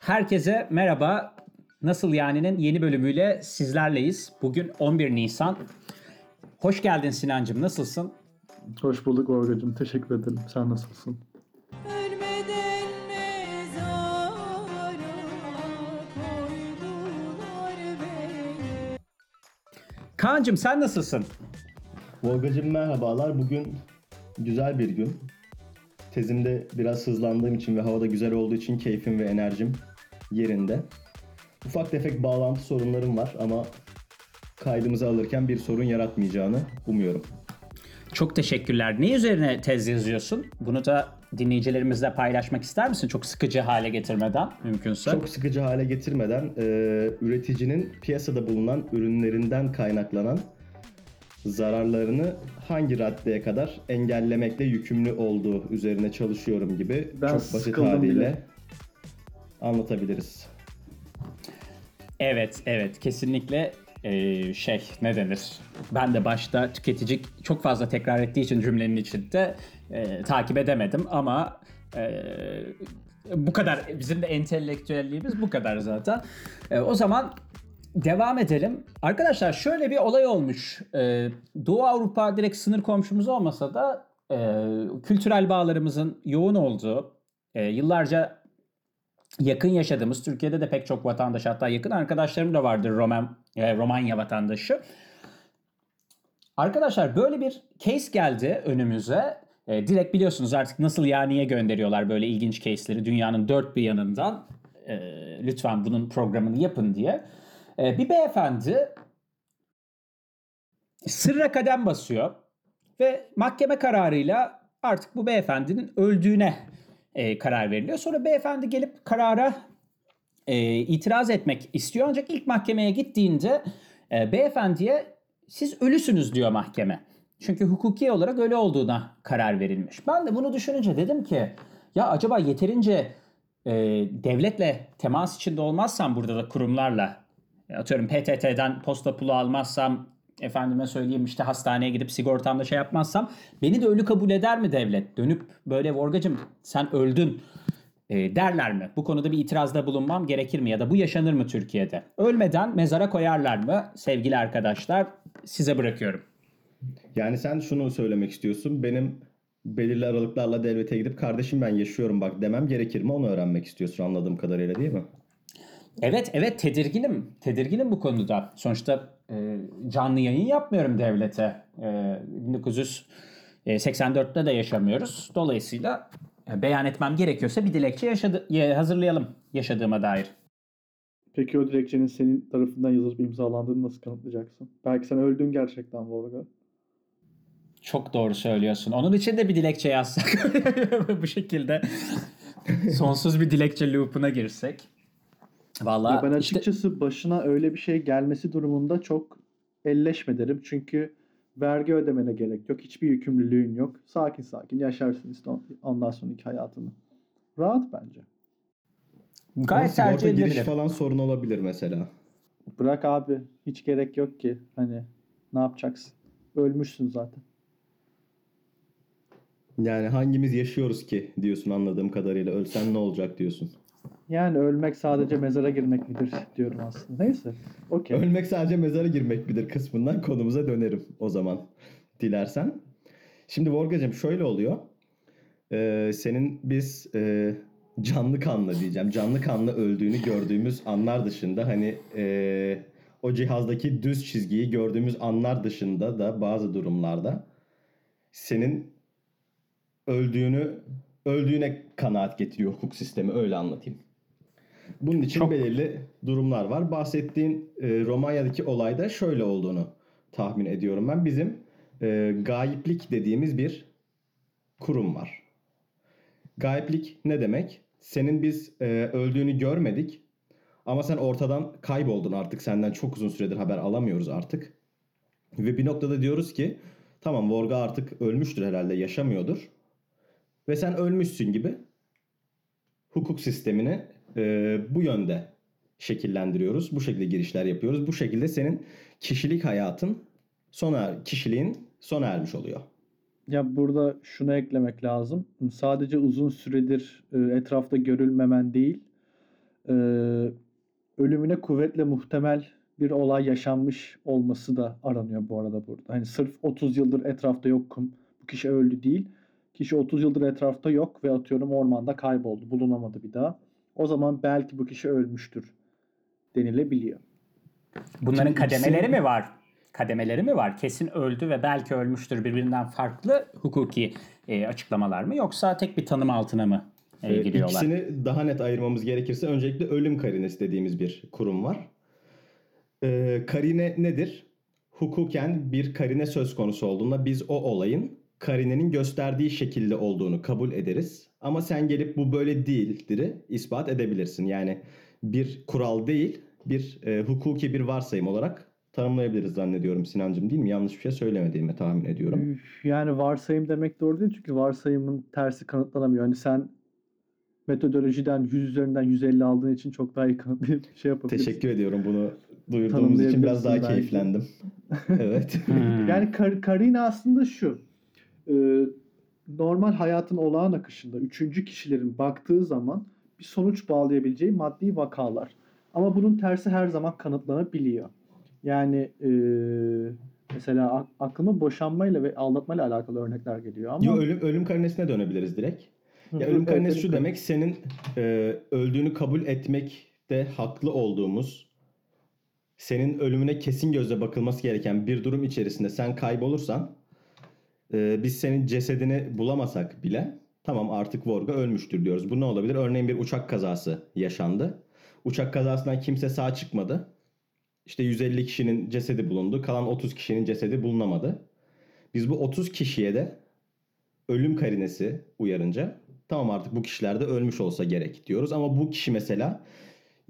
Herkese merhaba. Nasıl yani'nin yeni bölümüyle sizlerleyiz. Bugün 11 Nisan. Hoş geldin Sinancım. Nasılsın? Hoş bulduk Orgacığım. Teşekkür ederim. Sen nasılsın? Kaan'cım sen nasılsın? Volgacım merhabalar. Bugün güzel bir gün. Tezimde biraz hızlandığım için ve havada güzel olduğu için keyfim ve enerjim yerinde. Ufak tefek bağlantı sorunlarım var ama kaydımızı alırken bir sorun yaratmayacağını umuyorum. Çok teşekkürler. Ne üzerine tez yazıyorsun? Bunu da dinleyicilerimizle paylaşmak ister misin? Çok sıkıcı hale getirmeden mümkünse. Çok sıkıcı hale getirmeden e, üreticinin piyasada bulunan ürünlerinden kaynaklanan zararlarını hangi raddeye kadar engellemekle yükümlü olduğu üzerine çalışıyorum gibi Ben çok basit haliyle bile. anlatabiliriz. Evet, evet. Kesinlikle eee, şey ne denir? Ben de başta tüketici çok fazla tekrar ettiği için cümlenin içinde eee, takip edemedim ama eee, bu kadar. Bizim de entelektüelliğimiz bu kadar zaten. Eee, o zaman devam edelim. Arkadaşlar şöyle bir olay olmuş. Eee, Doğu Avrupa direkt sınır komşumuz olmasa da eee, kültürel bağlarımızın yoğun olduğu, eee, yıllarca yakın yaşadığımız Türkiye'de de pek çok vatandaş hatta yakın arkadaşlarım da vardır Roman, e, Romanya vatandaşı. Arkadaşlar böyle bir case geldi önümüze. E, direkt biliyorsunuz artık nasıl yaniye gönderiyorlar böyle ilginç case'leri dünyanın dört bir yanından. E, lütfen bunun programını yapın diye. E, bir beyefendi sırra kadem basıyor ve mahkeme kararıyla artık bu beyefendinin öldüğüne e, karar veriliyor. Sonra beyefendi gelip karara e, itiraz etmek istiyor ancak ilk mahkemeye gittiğinde e, beyefendiye siz ölüsünüz diyor mahkeme. Çünkü hukuki olarak ölü olduğuna karar verilmiş. Ben de bunu düşününce dedim ki ya acaba yeterince e, devletle temas içinde olmazsam burada da kurumlarla atıyorum PTT'den posta pulu almazsam efendime söyleyeyim işte hastaneye gidip sigortamda şey yapmazsam beni de ölü kabul eder mi devlet? Dönüp böyle Vorgacım sen öldün e, derler mi? Bu konuda bir itirazda bulunmam gerekir mi? Ya da bu yaşanır mı Türkiye'de? Ölmeden mezara koyarlar mı? Sevgili arkadaşlar size bırakıyorum. Yani sen şunu söylemek istiyorsun. Benim belirli aralıklarla devlete gidip kardeşim ben yaşıyorum bak demem gerekir mi? Onu öğrenmek istiyorsun anladığım kadarıyla değil mi? Evet evet tedirginim. Tedirginim bu konuda. Sonuçta e, canlı yayın yapmıyorum devlete. E, 1984'te de yaşamıyoruz. Dolayısıyla e, beyan etmem gerekiyorsa bir dilekçe yaşadı, ye- hazırlayalım yaşadığıma dair. Peki o dilekçenin senin tarafından yazılıp imzalandığını nasıl kanıtlayacaksın? Belki sen öldün gerçekten Vorga. Çok doğru söylüyorsun. Onun için de bir dilekçe yazsak bu şekilde sonsuz bir dilekçe loop'una girsek. Vallahi Ya ben işte- açıkçası başına öyle bir şey gelmesi durumunda çok elleşme derim. Çünkü vergi ödemene gerek yok. Hiçbir yükümlülüğün yok. Sakin sakin yaşarsın işte ondan sonraki hayatını. Rahat bence. gayet tercih sigorta giriş edilebilir. falan sorun olabilir mesela. Bırak abi. Hiç gerek yok ki. Hani ne yapacaksın? Ölmüşsün zaten. Yani hangimiz yaşıyoruz ki diyorsun anladığım kadarıyla. Ölsen ne olacak diyorsun. Yani ölmek sadece mezara girmek midir diyorum aslında. Neyse. Okey. Ölmek sadece mezara girmek midir kısmından konumuza dönerim o zaman dilersen. Şimdi Vorgacığım şöyle oluyor. Ee, senin biz e, canlı kanlı diyeceğim. Canlı kanlı öldüğünü gördüğümüz anlar dışında hani e, o cihazdaki düz çizgiyi gördüğümüz anlar dışında da bazı durumlarda senin öldüğünü öldüğüne kanaat getiriyor hukuk sistemi öyle anlatayım. Bunun için Çok- belirli durumlar var. Bahsettiğin e, Romanya'daki olayda şöyle olduğunu tahmin ediyorum ben. Bizim e, gayiplik dediğimiz bir kurum var. Gayiplik ne demek? Senin biz e, öldüğünü görmedik ama sen ortadan kayboldun artık. Senden çok uzun süredir haber alamıyoruz artık. Ve bir noktada diyoruz ki tamam Vorga artık ölmüştür herhalde yaşamıyordur. Ve sen ölmüşsün gibi hukuk sistemini e, bu yönde şekillendiriyoruz. Bu şekilde girişler yapıyoruz. Bu şekilde senin kişilik hayatın sona kişiliğin sona ermiş oluyor. Ya burada şunu eklemek lazım. Sadece uzun süredir e, etrafta görülmemen değil, e, ölümüne kuvvetle muhtemel bir olay yaşanmış olması da aranıyor bu arada burada. Hani sırf 30 yıldır etrafta yokum, bu kişi öldü değil. Kişi 30 yıldır etrafta yok ve atıyorum ormanda kayboldu, bulunamadı bir daha. O zaman belki bu kişi ölmüştür denilebiliyor. Bunların Şimdi ikisi- kademeleri mi var? Kademeleri mi var? Kesin öldü ve belki ölmüştür birbirinden farklı hukuki e, açıklamalar mı? Yoksa tek bir tanım altına mı e, Ee, giriyorlar? İkisini daha net ayırmamız gerekirse öncelikle ölüm karinesi dediğimiz bir kurum var. Ee, karine nedir? Hukuken bir karine söz konusu olduğunda biz o olayın karinenin gösterdiği şekilde olduğunu kabul ederiz. Ama sen gelip bu böyle değildir ispat edebilirsin. Yani bir kural değil, bir e, hukuki bir varsayım olarak tanımlayabiliriz zannediyorum Sinancım değil mi? Yanlış bir şey söylemediğimi tahmin ediyorum. Üf, Yani varsayım demek doğru değil çünkü varsayımın tersi kanıtlanamıyor. Hani sen metodolojiden 100 üzerinden 150 aldığın için çok daha iyi kanıtlayıp şey yapabilirsin. Teşekkür ediyorum bunu duyurduğumuz için biraz daha belki. keyiflendim. evet. Hmm. Yani kar, karina aslında şu. e, normal hayatın olağan akışında üçüncü kişilerin baktığı zaman bir sonuç bağlayabileceği maddi vakalar. Ama bunun tersi her zaman kanıtlanabiliyor. Yani e, mesela ak- aklıma boşanmayla ve aldatmayla alakalı örnekler geliyor ama Yo, ölüm ölüm karinesine dönebiliriz direkt. Ya ölüm karinesi şu demek senin e, öldüğünü kabul etmekte haklı olduğumuz senin ölümüne kesin gözle bakılması gereken bir durum içerisinde sen kaybolursan e, biz senin cesedini bulamasak bile tamam artık Vorga ölmüştür diyoruz. Bu ne olabilir? Örneğin bir uçak kazası yaşandı. Uçak kazasından kimse sağ çıkmadı. İşte 150 kişinin cesedi bulundu. Kalan 30 kişinin cesedi bulunamadı. Biz bu 30 kişiye de ölüm karinesi uyarınca tamam artık bu kişiler de ölmüş olsa gerek diyoruz. Ama bu kişi mesela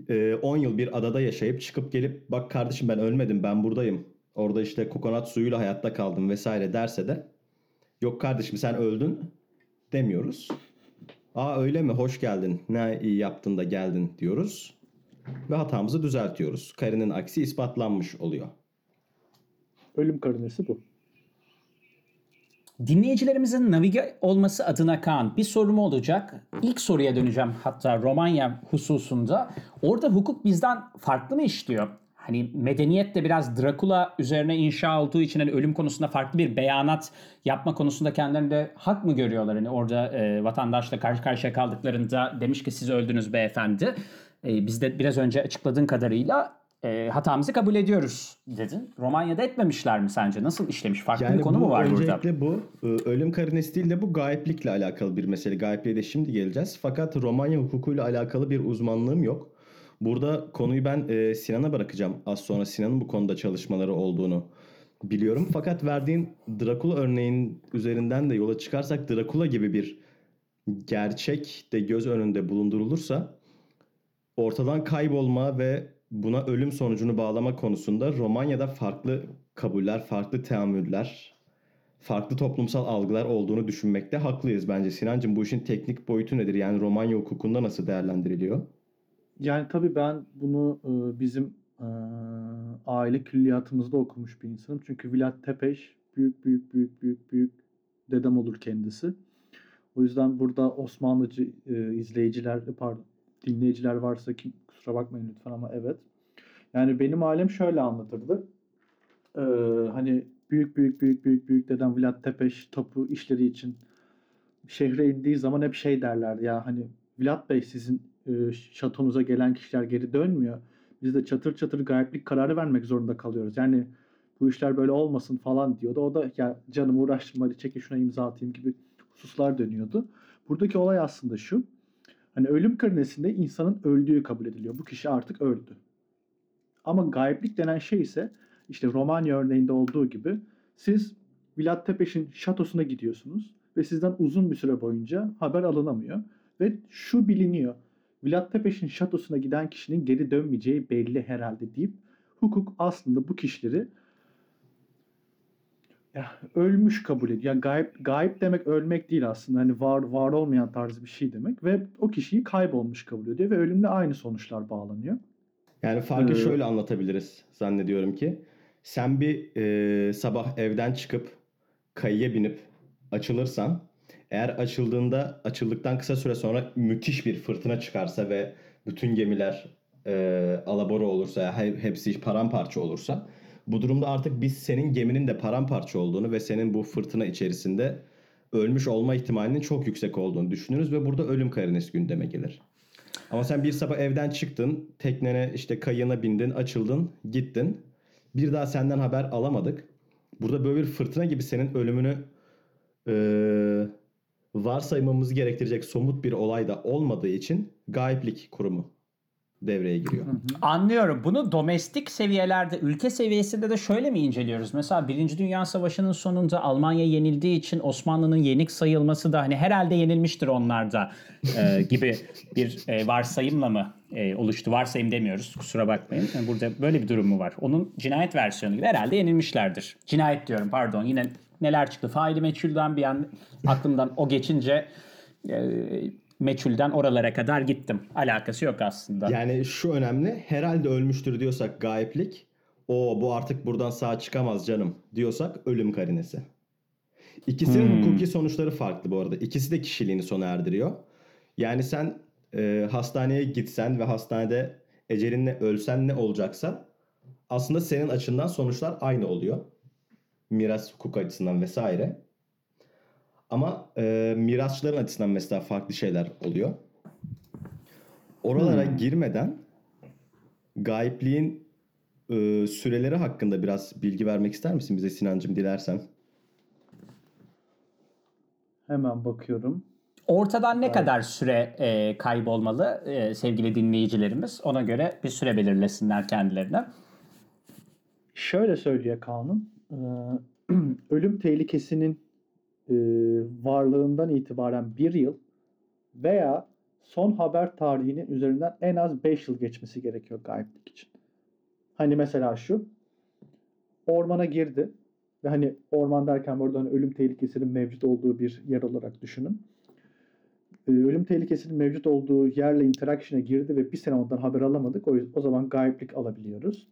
e, 10 yıl bir adada yaşayıp çıkıp gelip bak kardeşim ben ölmedim ben buradayım. Orada işte kokonat suyuyla hayatta kaldım vesaire derse de yok kardeşim sen öldün demiyoruz. Aa öyle mi hoş geldin ne iyi yaptın da geldin diyoruz. Ve hatamızı düzeltiyoruz. Karinin aksi ispatlanmış oluyor. ölüm karinesi bu. Dinleyicilerimizin navige olması adına Kaan bir sorum olacak. İlk soruya döneceğim hatta Romanya hususunda. Orada hukuk bizden farklı mı işliyor? Hani medeniyet de biraz Drakula üzerine inşa olduğu için hani ölüm konusunda farklı bir beyanat yapma konusunda kendilerinde hak mı görüyorlar? Hani orada e, vatandaşla karşı karşıya kaldıklarında demiş ki siz öldünüz beyefendi. E, biz de biraz önce açıkladığın kadarıyla e, hatamızı kabul ediyoruz dedin. Romanya'da etmemişler mi sence? Nasıl işlemiş? Farklı bir konu mu var burada? öncelikle bu e, ölüm karinesi değil de bu gayiplikle alakalı bir mesele. Gayipliğe de şimdi geleceğiz. Fakat Romanya hukukuyla alakalı bir uzmanlığım yok. Burada konuyu ben e, Sinan'a bırakacağım. Az sonra Sinan'ın bu konuda çalışmaları olduğunu biliyorum. Fakat verdiğin Drakula örneğin üzerinden de yola çıkarsak Drakula gibi bir gerçek de göz önünde bulundurulursa ortadan kaybolma ve buna ölüm sonucunu bağlama konusunda Romanya'da farklı kabuller, farklı teamüller, farklı toplumsal algılar olduğunu düşünmekte haklıyız bence. Sinancığım bu işin teknik boyutu nedir? Yani Romanya hukukunda nasıl değerlendiriliyor? Yani tabii ben bunu bizim e, aile külliyatımızda okumuş bir insanım. Çünkü Vlad Tepes büyük büyük büyük büyük büyük dedem olur kendisi. O yüzden burada Osmanlıcı izleyiciler, pardon dinleyiciler varsa ki kusura bakmayın lütfen ama evet. Yani benim ailem şöyle anlatırdı. Hani büyük büyük büyük büyük büyük dedem Vlad Tepes tapu işleri için şehre indiği zaman hep şey derlerdi ya hani Vlad Bey sizin e, şatonuza gelen kişiler geri dönmüyor. Biz de çatır çatır gayiplik kararı vermek zorunda kalıyoruz. Yani bu işler böyle olmasın falan diyordu. O da ya canım uğraştırma hadi çekil şuna imza atayım gibi hususlar dönüyordu. Buradaki olay aslında şu. Hani ölüm karinesinde insanın öldüğü kabul ediliyor. Bu kişi artık öldü. Ama gayiplik denen şey ise işte Romanya örneğinde olduğu gibi siz Vlad Tepes'in şatosuna gidiyorsunuz ve sizden uzun bir süre boyunca haber alınamıyor. Ve şu biliniyor. Vlad Tepes'in şatosuna giden kişinin geri dönmeyeceği belli herhalde deyip hukuk aslında bu kişileri ya, ölmüş kabul ediyor. Yani gayip, gayip demek ölmek değil aslında. Hani var var olmayan tarzı bir şey demek. Ve o kişiyi kaybolmuş kabul ediyor. Ve ölümle aynı sonuçlar bağlanıyor. Yani farkı Ee, şöyle anlatabiliriz zannediyorum ki. Sen bir e, sabah evden çıkıp kayıya binip açılırsan eğer açıldığında açıldıktan kısa süre sonra müthiş bir fırtına çıkarsa ve bütün gemiler e, alabora olursa he- hepsi paramparça olursa bu durumda artık biz senin geminin de paramparça olduğunu ve senin bu fırtına içerisinde ölmüş olma ihtimalinin çok yüksek olduğunu düşünürüz ve burada ölüm karinesi gündeme gelir. Ama sen bir sabah evden çıktın, teknene işte kayığına bindin, açıldın, gittin. Bir daha senden haber alamadık. Burada böyle bir fırtına gibi senin ölümünü eee varsaymamızı gerektirecek somut bir olay da olmadığı için gayiplik kurumu devreye giriyor. Anlıyorum. Bunu domestik seviyelerde, ülke seviyesinde de şöyle mi inceliyoruz? Mesela Birinci Dünya Savaşı'nın sonunda Almanya yenildiği için Osmanlı'nın yenik sayılması da hani herhalde yenilmiştir onlarda e, gibi bir e, varsayımla mı e, oluştu? Varsayım demiyoruz kusura bakmayın. Yani burada böyle bir durum mu var? Onun cinayet versiyonu gibi herhalde yenilmişlerdir. Cinayet diyorum pardon yine neler çıktı? Faili meçhulden bir an aklımdan o geçince e, meçhulden oralara kadar gittim. Alakası yok aslında. Yani şu önemli. Herhalde ölmüştür diyorsak gayiplik. O bu artık buradan sağ çıkamaz canım diyorsak ölüm karinesi. İkisinin Hmm. hukuki sonuçları farklı bu arada. İkisi de kişiliğini sona erdiriyor. Yani sen e, hastaneye gitsen ve hastanede ecelinle ölsen ne olacaksa aslında senin açından sonuçlar aynı oluyor. Miras hukuk açısından vesaire. Ama e, mirasçıların açısından mesela farklı şeyler oluyor. Oralara girmeden gayipliğin e, süreleri hakkında biraz bilgi vermek ister misin bize Sinancım dilersen? Hemen bakıyorum. Ortadan ne kadar süre e, kaybolmalı e, sevgili dinleyicilerimiz? Ona göre bir süre belirlesinler kendilerine. Şöyle söylüyor kanun. Ölüm tehlikesinin varlığından itibaren bir yıl veya son haber tarihinin üzerinden en az 5 yıl geçmesi gerekiyor gayiplik için. Hani mesela şu ormana girdi ve hani orman derken burada hani ölüm tehlikesinin mevcut olduğu bir yer olarak düşünün. Ölüm tehlikesinin mevcut olduğu yerle interaction'a girdi ve bir sene ondan haber alamadık. O, o zaman gayiplik alabiliyoruz.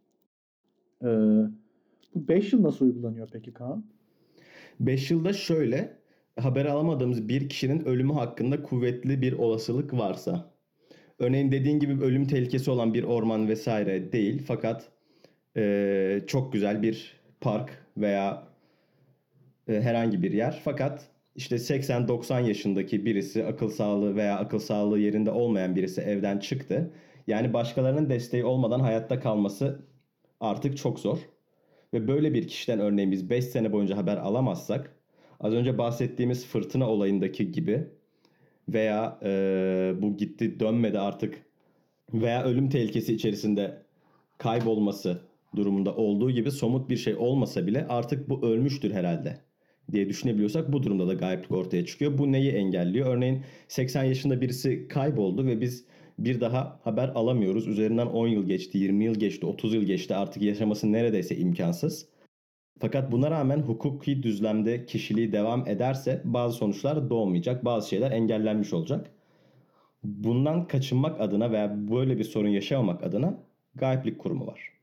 Ee, 5 yıl nasıl uygulanıyor peki Kaan? 5 yılda şöyle haber alamadığımız bir kişinin ölümü hakkında kuvvetli bir olasılık varsa. Örneğin dediğin gibi ölüm tehlikesi olan bir orman vesaire değil fakat e, çok güzel bir park veya e, herhangi bir yer. Fakat işte 80-90 yaşındaki birisi akıl sağlığı veya akıl sağlığı yerinde olmayan birisi evden çıktı. Yani başkalarının desteği olmadan hayatta kalması artık çok zor. Ve böyle bir kişiden örneğin biz 5 sene boyunca haber alamazsak az önce bahsettiğimiz fırtına olayındaki gibi veya e, bu gitti dönmedi artık veya ölüm tehlikesi içerisinde kaybolması durumunda olduğu gibi somut bir şey olmasa bile artık bu ölmüştür herhalde diye düşünebiliyorsak bu durumda da gayiplik ortaya çıkıyor. Bu neyi engelliyor? Örneğin 80 yaşında birisi kayboldu ve biz bir daha haber alamıyoruz. Üzerinden 10 yıl geçti, 20 yıl geçti, 30 yıl geçti. Artık yaşaması neredeyse imkansız. Fakat buna rağmen hukuki düzlemde kişiliği devam ederse bazı sonuçlar doğmayacak, bazı şeyler engellenmiş olacak. Bundan kaçınmak adına veya böyle bir sorun yaşamamak adına gayiplik kurumu var.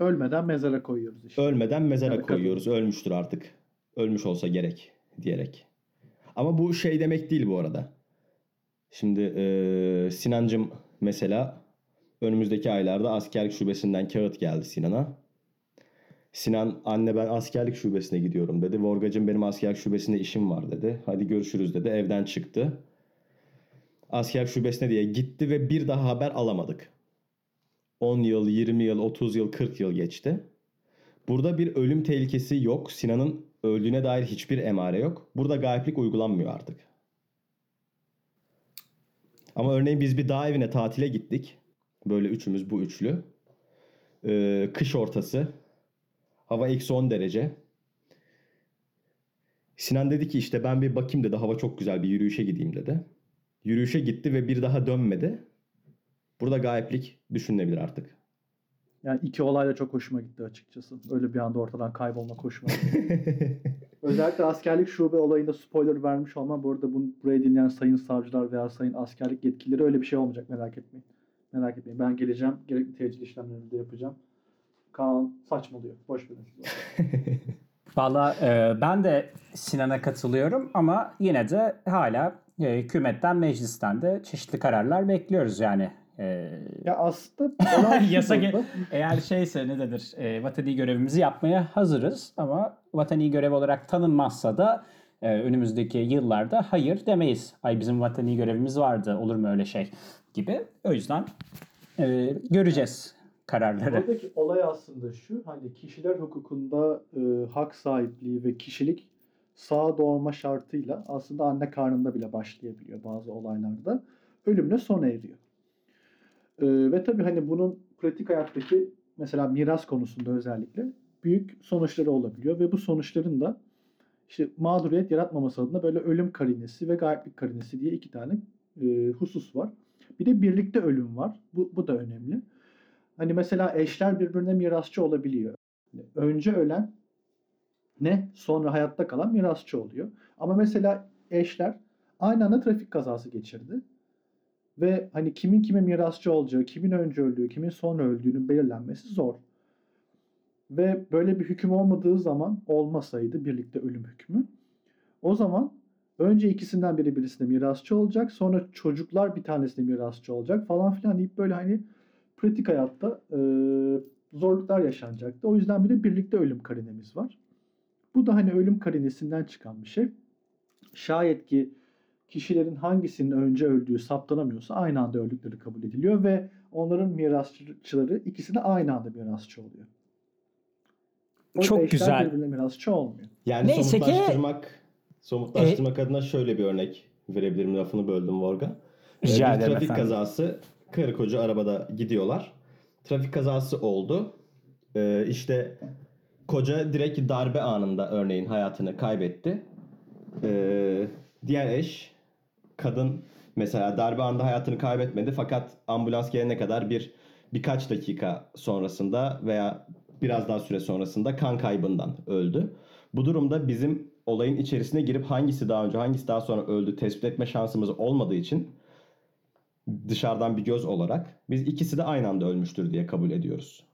Ölmeden mezara koyuyoruz işte. Ölmeden mezara Tabii, koyuyoruz. Ölmüştür artık. Ölmüş olsa gerek diyerek. Ama bu şey demek değil bu arada. Şimdi eee Sinancım mesela önümüzdeki aylarda askerlik şubesinden kağıt geldi Sinan'a. Sinan anne ben askerlik şubesine gidiyorum dedi. Vorgacım benim askerlik şubesinde işim var dedi. Hadi görüşürüz dedi. Evden çıktı. Asker şubesine diye gitti ve bir daha haber alamadık. 10 yıl, 20 yıl, 30 yıl, 40 yıl geçti. Burada bir ölüm tehlikesi yok. Sinan'ın öldüğüne dair hiçbir emare yok. Burada gayiplik uygulanmıyor artık. Ama örneğin biz bir dağ evine tatile gittik. Böyle üçümüz bu üçlü. Ee, kış ortası. Hava eksi 10 derece. Sinan dedi ki işte ben bir bakayım dedi. Hava çok güzel bir yürüyüşe gideyim dedi. Yürüyüşe gitti ve bir daha dönmedi. Burada gayiplik düşünülebilir artık. Yani iki olay da çok hoşuma gitti açıkçası. Öyle bir anda ortadan kaybolma hoşuma gitti. Özellikle askerlik şube olayında spoiler vermiş olmam. Bu arada bunu, burayı dinleyen sayın savcılar veya sayın askerlik yetkilileri öyle bir şey olmayacak merak etmeyin. Merak etmeyin. Ben geleceğim. Gerekli tecil işlemlerimi de yapacağım. Kaan saçmalıyor. Boş verin. Valla e, ben de Sinan'a katılıyorum ama yine de hala e, hükümetten, meclisten de çeşitli kararlar bekliyoruz yani. E, Ya aslında Yasa ge- eğer şeyse ne denir e, vatani görevimizi yapmaya hazırız ama vatani görev olarak tanınmazsa da e, önümüzdeki yıllarda hayır demeyiz. Ay bizim vatani görevimiz vardı olur mu öyle şey gibi. O yüzden e, göreceğiz kararları. Buradaki olay aslında şu hani kişiler hukukunda e, hak sahipliği ve kişilik sağa doğurma şartıyla aslında anne karnında bile başlayabiliyor bazı olaylarda. Ölümle sona eriyor. E, ve tabii hani bunun pratik hayattaki mesela miras konusunda özellikle büyük sonuçları olabiliyor ve bu sonuçların da işte mağduriyet yaratmaması adına böyle ölüm karinesi ve gayiplik karinesi diye iki tane e, husus var. Bir de birlikte ölüm var. Bu, bu da önemli. Hani mesela eşler birbirine mirasçı olabiliyor. Hani Önce ölen ne sonra hayatta kalan mirasçı oluyor. Ama mesela eşler aynı anda trafik kazası geçirdi. Ve hani kimin kime mirasçı olacağı, kimin önce öldüğü, kimin sonra öldüğünün belirlenmesi zor. Ve böyle bir hüküm olmadığı zaman olmasaydı birlikte ölüm hükmü. O zaman önce ikisinden biri birisine mirasçı olacak. Sonra çocuklar bir tanesine mirasçı olacak falan filan deyip böyle hani pratik hayatta e, zorluklar yaşanacaktı. O yüzden bir de birlikte ölüm karinemiz var. Bu da hani ölüm karinesinden çıkan bir şey. Şayet ki kişilerin hangisinin önce öldüğü saptanamıyorsa aynı anda öldükleri kabul ediliyor ve onların mirasçıları ikisi de aynı anda mirasçı oluyor. O Çok güzel. birbirine mirasçı olmuyor. Yani Neyse ki- somutlaştırmak, somutlaştırmak adına şöyle bir örnek verebilirim. Lafını böldüm Vorga. Ee, Rica bir ederim trafik efendim. kazası. Karı koca arabada gidiyorlar. Trafik kazası oldu. Ee, işte koca direkt darbe anında örneğin hayatını kaybetti. Ee, diğer eş kadın mesela darbe anında hayatını kaybetmedi fakat ambulans gelene kadar bir birkaç dakika sonrasında veya biraz daha süre sonrasında kan kaybından öldü. Bu durumda bizim olayın içerisine girip hangisi daha önce hangisi daha sonra öldü tespit etme şansımız olmadığı için dışarıdan bir göz olarak biz ikisi de aynı anda ölmüştür diye kabul ediyoruz.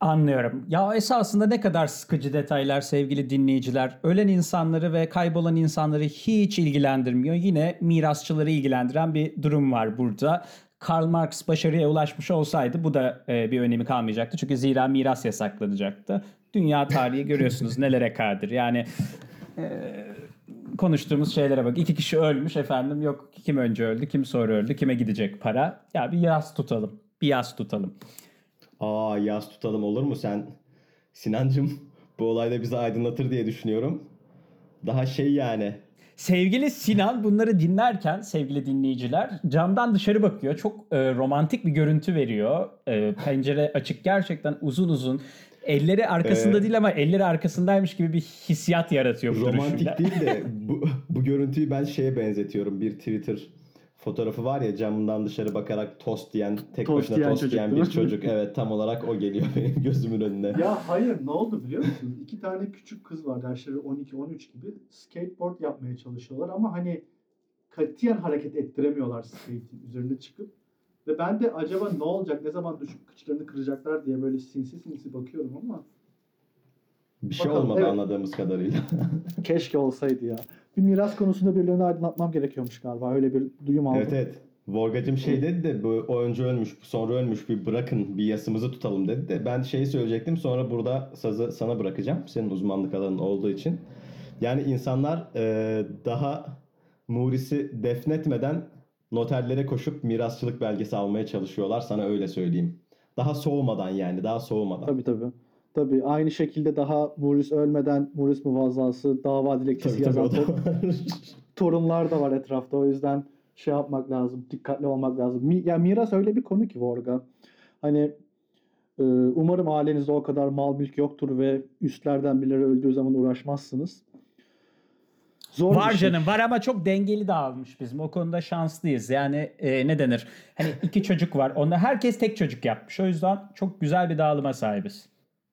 Anlıyorum. Ya esasında ne kadar sıkıcı detaylar sevgili dinleyiciler. Ölen insanları ve kaybolan insanları hiç ilgilendirmiyor. Yine mirasçıları ilgilendiren bir durum var burada. Karl Marx başarıya ulaşmış olsaydı bu da e, bir önemi kalmayacaktı. Çünkü zira miras yasaklanacaktı. Dünya tarihi görüyorsunuz nelere kadir. Yani e, konuştuğumuz şeylere bak. İki kişi ölmüş efendim. Yok kim önce öldü, kim sonra öldü, kime gidecek para. Ya bir yas tutalım. Bir yas tutalım. Aa yaz tutalım olur mu sen? Sinancım bu olayda bizi aydınlatır diye düşünüyorum. Daha şey yani Sevgili Sinan bunları dinlerken sevgili dinleyiciler camdan dışarı bakıyor. Çok e, romantik bir görüntü veriyor. E, pencere açık gerçekten uzun uzun. Elleri arkasında Ee, değil ama elleri arkasındaymış gibi bir hissiyat yaratıyor bu romantik duruşuyla. değil de bu, bu görüntüyü ben şeye benzetiyorum. Bir Twitter fotoğrafı var ya camından dışarı bakarak tost diyen, tek Tost başına yiyen tost çocuk, diyen bir çocuk. Evet tam olarak o geliyor benim gözümün önüne. Ya hayır ne oldu biliyor musunuz? İki tane küçük kız var yaşları 12-13 gibi skateboard yapmaya çalışıyorlar ama hani katiyen hareket ettiremiyorlar skate'in üzerine çıkıp. Ve ben de acaba ne olacak, ne zaman düşüp kıçlarını kıracaklar diye böyle sinsi sinsi bakıyorum ama Bir şey Bakalım, olmadı evet. anladığımız kadarıyla. keşke olsaydı ya. Bir miras konusunda birilerini aydınlatmam gerekiyormuş galiba. Öyle bir duyum aldım. evet evet. Vorgacım şey dedi de bu o önce ölmüş, sonra ölmüş bir bırakın bir yasımızı tutalım dedi de ben şeyi söyleyecektim sonra burada sazı sana bırakacağım. Senin uzmanlık alanın olduğu için. Yani insanlar e, daha Muris'i defnetmeden noterlere koşup mirasçılık belgesi almaya çalışıyorlar. Sana öyle söyleyeyim. Daha soğumadan yani daha soğumadan. Tabii tabii. Tabii aynı şekilde daha Muris ölmeden Muris muvazzası dava dilekçesi Tabii, tabii, yazan var. torunlar da var etrafta. O yüzden şey yapmak lazım. Dikkatli olmak lazım. Mi- ya miras öyle bir konu ki Vorga. Hani e, umarım ailenizde o kadar mal mülk yoktur ve üstlerden birileri öldüğü zaman uğraşmazsınız. Zor Var şey. canım var ama çok dengeli dağılmış bizim. O konuda şanslıyız. Yani e, ne denir? Hani iki çocuk var. Onda herkes tek çocuk yapmış. O yüzden çok güzel bir dağılıma sahibiz.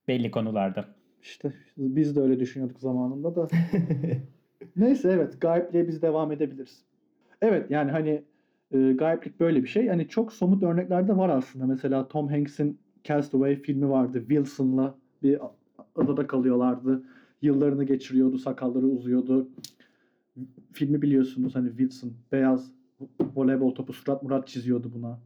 Belli konularda. İşte biz de öyle düşünüyorduk zamanında da. Neyse evet gayipliğe biz devam edebiliriz. Evet yani hani e, gayiplik böyle bir şey. Hani çok somut örnekler de var aslında. Mesela Tom Hanks'in Castaway filmi vardı. Wilson'la bir adada kalıyorlardı. yıllarını geçiriyordu, sakalları uzuyordu. Filmi biliyorsunuz hani Wilson beyaz voleybol topu surat murat çiziyordu buna.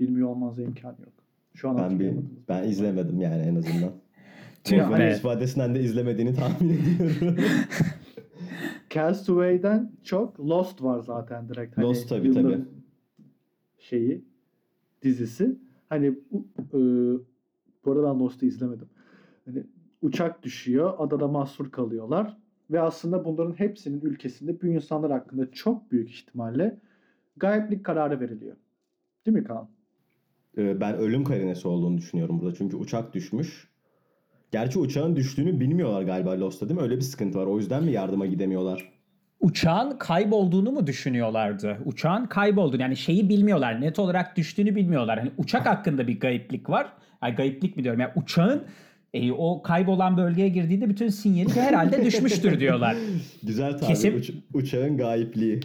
Bilmiyor olmanıza imkanı yok. Şu an Ben bir, ben izlemedim yani en azından. Tüh be. ifadesinden de izlemediğini tahmin ediyorum. Castaway'den çok Lost var zaten direkt. Hani Lost tabii, tabii. Şeyi dizisi. Hani bu- e, bu arada ben Lost'u izlemedim. Hani uçak düşüyor, adada mahsur kalıyorlar ve aslında bunların hepsinin ülkesinde bu insanlar hakkında çok büyük ihtimalle gayiplik kararı veriliyor. Değil mi Kaan? Ee, ben ölüm karinesi olduğunu düşünüyorum burada. Çünkü uçak düşmüş. Gerçi uçağın düştüğünü bilmiyorlar galiba Lost'ta değil mi? Öyle bir sıkıntı var. O yüzden mi yardıma gidemiyorlar? Uçağın kaybolduğunu mu düşünüyorlardı? Uçağın kaybolduğunu yani şeyi bilmiyorlar. Net olarak düştüğünü bilmiyorlar. Hani uçak hakkında bir gayiplik var. Ay gayiplik mi diyorum? Yani uçağın e, o kaybolan bölgeye girdiğinde bütün sinyali herhalde düşmüştür diyorlar. Güzel tabir. Kesim- Uç- uçağın gayipliği.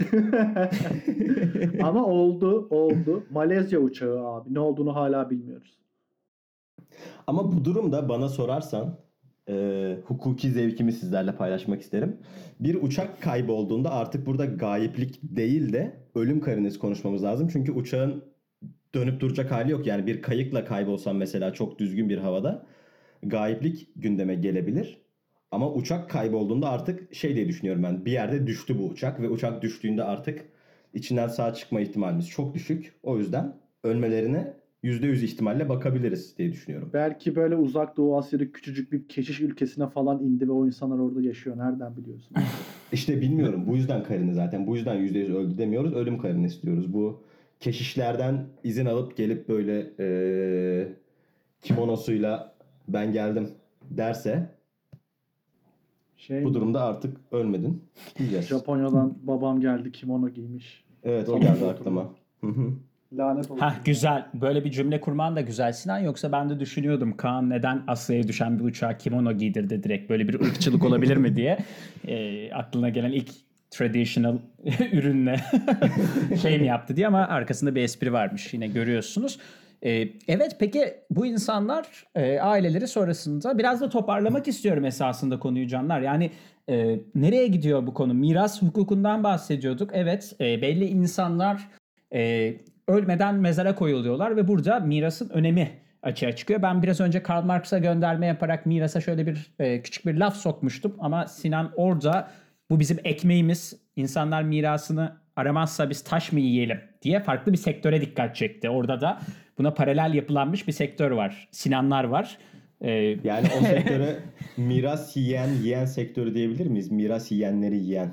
Ama oldu, oldu. Malezya uçağı abi. Ne olduğunu hala bilmiyoruz. Ama bu durumda bana sorarsan e, hukuki zevkimi sizlerle paylaşmak isterim. Bir uçak kaybolduğunda artık burada gayiplik değil de ölüm karinesi konuşmamız lazım. Çünkü uçağın dönüp duracak hali yok. Yani bir kayıkla kaybolsan mesela çok düzgün bir havada gayiplik gündeme gelebilir. Ama uçak kaybolduğunda artık şey diye düşünüyorum ben. Bir yerde düştü bu uçak ve uçak düştüğünde artık içinden sağ çıkma ihtimalimiz çok düşük. O yüzden ölmelerine %100 ihtimalle bakabiliriz diye düşünüyorum. Belki böyle uzak Doğu Asya'da küçücük bir keşiş ülkesine falan indi ve o insanlar orada yaşıyor. Nereden biliyorsun? İşte bilmiyorum. Bu yüzden Karin'i zaten. Bu yüzden %100 öldü demiyoruz. Ölüm Karin'i diyoruz. Bu keşişlerden izin alıp gelip böyle eee kimonosuyla ben geldim derse Şey, bu durumda artık ölmedin. Diyeceğiz. Japonya'dan babam geldi kimono giymiş. Evet o geldi aklıma. Hı hı. Lanet olsun. Hah güzel. Böyle bir cümle kurman da güzel Sinan. Yoksa ben de düşünüyordum Kaan neden Asya'ya düşen bir uçağa kimono giydirdi direkt. Böyle bir ırkçılık olabilir mi diye. E, aklına gelen ilk traditional ürünle şey mi yaptı diye ama arkasında bir espri varmış yine görüyorsunuz. E, evet peki bu insanlar e, aileleri sonrasında biraz da toparlamak istiyorum esasında konuyu canlar. Yani e, nereye gidiyor bu konu? Miras hukukundan bahsediyorduk. Evet e, belli insanlar ölmeden mezara koyuluyorlar ve burada mirasın önemi açığa çıkıyor. Ben biraz önce Karl Marx'a gönderme yaparak mirasa şöyle bir küçük bir laf sokmuştum ama Sinan orada bu bizim ekmeğimiz. İnsanlar mirasını aramazsa biz taş mı yiyelim diye farklı bir sektöre dikkat çekti. Orada da buna paralel yapılanmış bir sektör var. Sinanlar var. E, Yani o sektöre miras yiyen yiyen sektörü diyebilir miyiz? Miras yiyenleri yiyen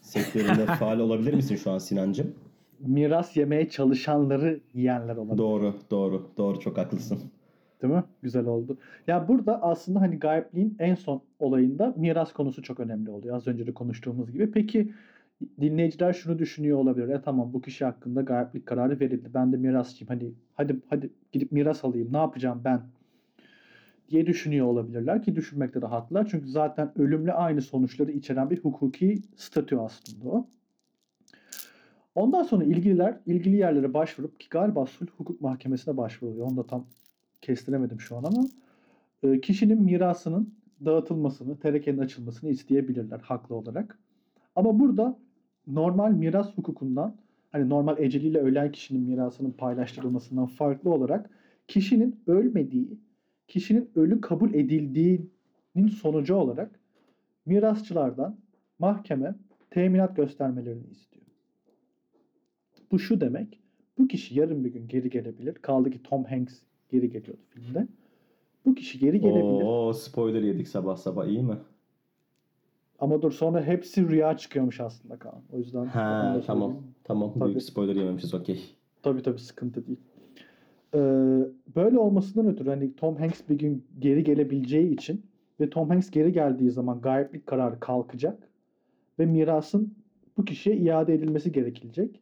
sektöründe faal olabilir misin şu an Sinancım? Miras yemeye çalışanları yiyenler olabilir. Doğru, doğru, doğru çok haklısın. Değil mi? Güzel oldu. Ya burada aslında hani gayipliğin en son olayında miras konusu çok önemli oluyor. Az önce de konuştuğumuz gibi. Peki dinleyiciler şunu düşünüyor olabilir. E tamam bu kişi hakkında gayiplik kararı verildi. Ben de mirasçıyım. Hani hadi hadi gidip miras alayım. Ne yapacağım ben? diye düşünüyor olabilirler ki düşünmekte de haklılar. Çünkü zaten ölümle aynı sonuçları içeren bir hukuki statü aslında o. Ondan sonra ilgililer ilgili yerlere başvurup ki galiba sulh hukuk mahkemesine başvuruyor. Onu da tam kestiremedim şu an ama e, kişinin mirasının dağıtılmasını, terekenin açılmasını isteyebilirler haklı olarak. Ama burada normal miras hukukundan hani normal eceliyle ölen kişinin mirasının paylaştırılmasından farklı olarak kişinin ölmediği, kişinin ölü kabul edildiğinin sonucu olarak mirasçılardan mahkeme teminat göstermelerini istiyor. Bu şu demek. Bu kişi yarın bir gün geri gelebilir. Kaldı ki Tom Hanks geri geliyordu filmde. Bu kişi geri gelebilir. Oo spoiler yedik sabah sabah iyi mi? Ama dur sonra hepsi rüya çıkıyormuş aslında Kaan. O yüzden Ha tamam. Tamam. Tabii. Büyük spoiler yememişiz okey. Tabii tabii sıkıntı değil. Ee, böyle olmasından ötürü hani Tom Hanks bir gün geri gelebileceği için ve Tom Hanks geri geldiği zaman gayiplik kararı kalkacak ve mirasın bu kişiye iade edilmesi gerekilecek.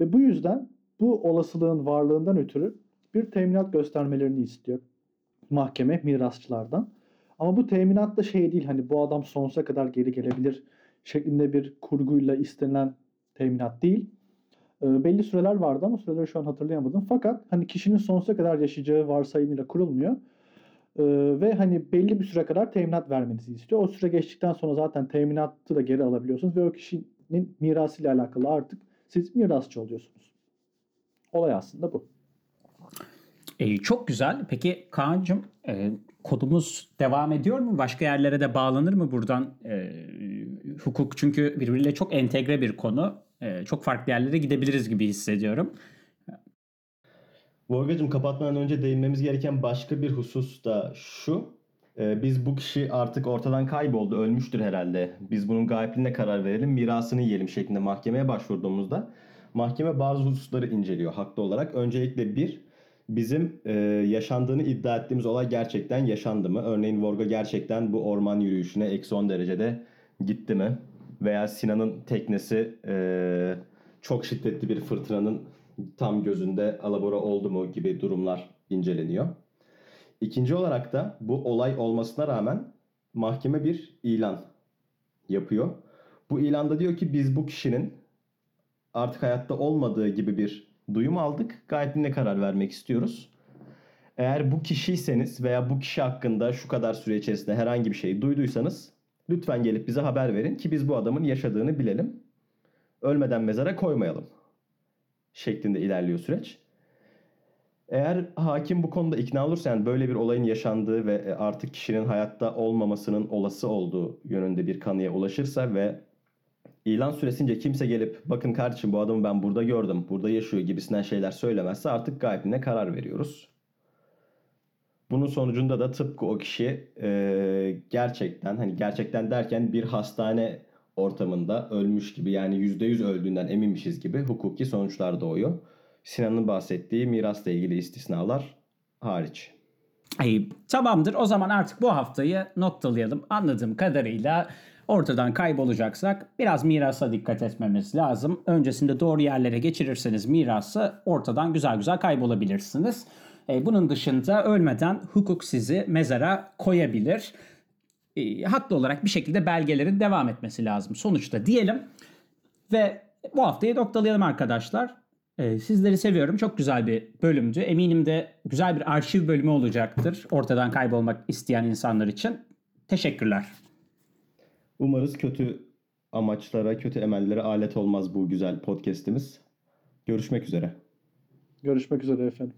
Ve bu yüzden bu olasılığın varlığından ötürü bir teminat göstermelerini istiyor mahkeme mirasçılardan. Ama bu teminat da şey değil hani bu adam sonsuza kadar geri gelebilir şeklinde bir kurguyla istenilen teminat değil. E, belli süreler vardı ama süreleri şu an hatırlayamadım. Fakat hani kişinin sonsuza kadar yaşayacağı varsayımıyla kurulmuyor. Ee, ve hani belli bir süre kadar teminat vermenizi istiyor. O süre geçtikten sonra zaten teminatı da geri alabiliyorsunuz ve o kişinin mirasıyla alakalı artık siz mirasçı oluyorsunuz. Olay aslında bu. E, çok güzel. Peki Kaan'cığım e, kodumuz devam ediyor mu? Başka yerlere de bağlanır mı buradan? E, hukuk çünkü birbiriyle çok entegre bir konu. E, çok farklı yerlere gidebiliriz gibi hissediyorum. Volga'cığım kapatmadan önce değinmemiz gereken başka bir husus da şu. Ee, biz bu kişi artık ortadan kayboldu, ölmüştür herhalde. Biz bunun gayipliğine karar verelim, mirasını yiyelim şeklinde mahkemeye başvurduğumuzda mahkeme bazı hususları inceliyor haklı olarak. Öncelikle bir, bizim e, yaşandığını iddia ettiğimiz olay gerçekten yaşandı mı? Örneğin Volga gerçekten bu orman yürüyüşüne eksi 10 derecede gitti mi? Veya Sinan'ın teknesi e, çok şiddetli bir fırtınanın tam gözünde alabora oldu mu gibi durumlar inceleniyor. İkinci olarak da bu olay olmasına rağmen mahkeme bir ilan yapıyor. Bu ilanda diyor ki biz bu kişinin artık hayatta olmadığı gibi bir duyum aldık. Gayepliğine karar vermek istiyoruz. Eğer bu kişiyseniz veya bu kişi hakkında şu kadar süre içerisinde herhangi bir şey duyduysanız lütfen gelip bize haber verin ki biz bu adamın yaşadığını bilelim. Ölmeden mezara koymayalım şeklinde ilerliyor süreç. Eğer hakim bu konuda ikna olursa yani böyle bir olayın yaşandığı ve e, artık kişinin hayatta olmamasının olası olduğu yönünde bir kanıya ulaşırsa ve ilan süresince kimse gelip bakın kardeşim bu adamı ben burada gördüm, burada yaşıyor gibisinden şeyler söylemezse artık gaybine karar veriyoruz. Bunun sonucunda da tıpkı o kişi e, gerçekten hani gerçekten derken bir hastane ortamında ölmüş gibi yani %100 öldüğünden eminmişiz gibi hukuki sonuçlar doğuyor. Sinan'ın bahsettiği mirasla ilgili istisnalar hariç. Ay, tamamdır. O zaman artık bu haftayı noktalayalım. Anladığım kadarıyla ortadan kaybolacaksak biraz mirasa dikkat etmemiz lazım. Öncesinde doğru yerlere geçirirseniz mirası ortadan güzel güzel kaybolabilirsiniz. E, bunun dışında ölmeden hukuk sizi mezara koyabilir. E, haklı olarak bir şekilde belgelerin devam etmesi lazım sonuçta diyelim. Ve bu haftayı noktalayalım arkadaşlar. Ee, sizleri seviyorum. Çok güzel bir bölümdü. Eminim de güzel bir arşiv bölümü olacaktır. Ortadan kaybolmak isteyen insanlar için. Teşekkürler. Umarız kötü amaçlara, kötü emellere alet olmaz bu güzel podcast'imiz. Görüşmek üzere. Görüşmek üzere efendim.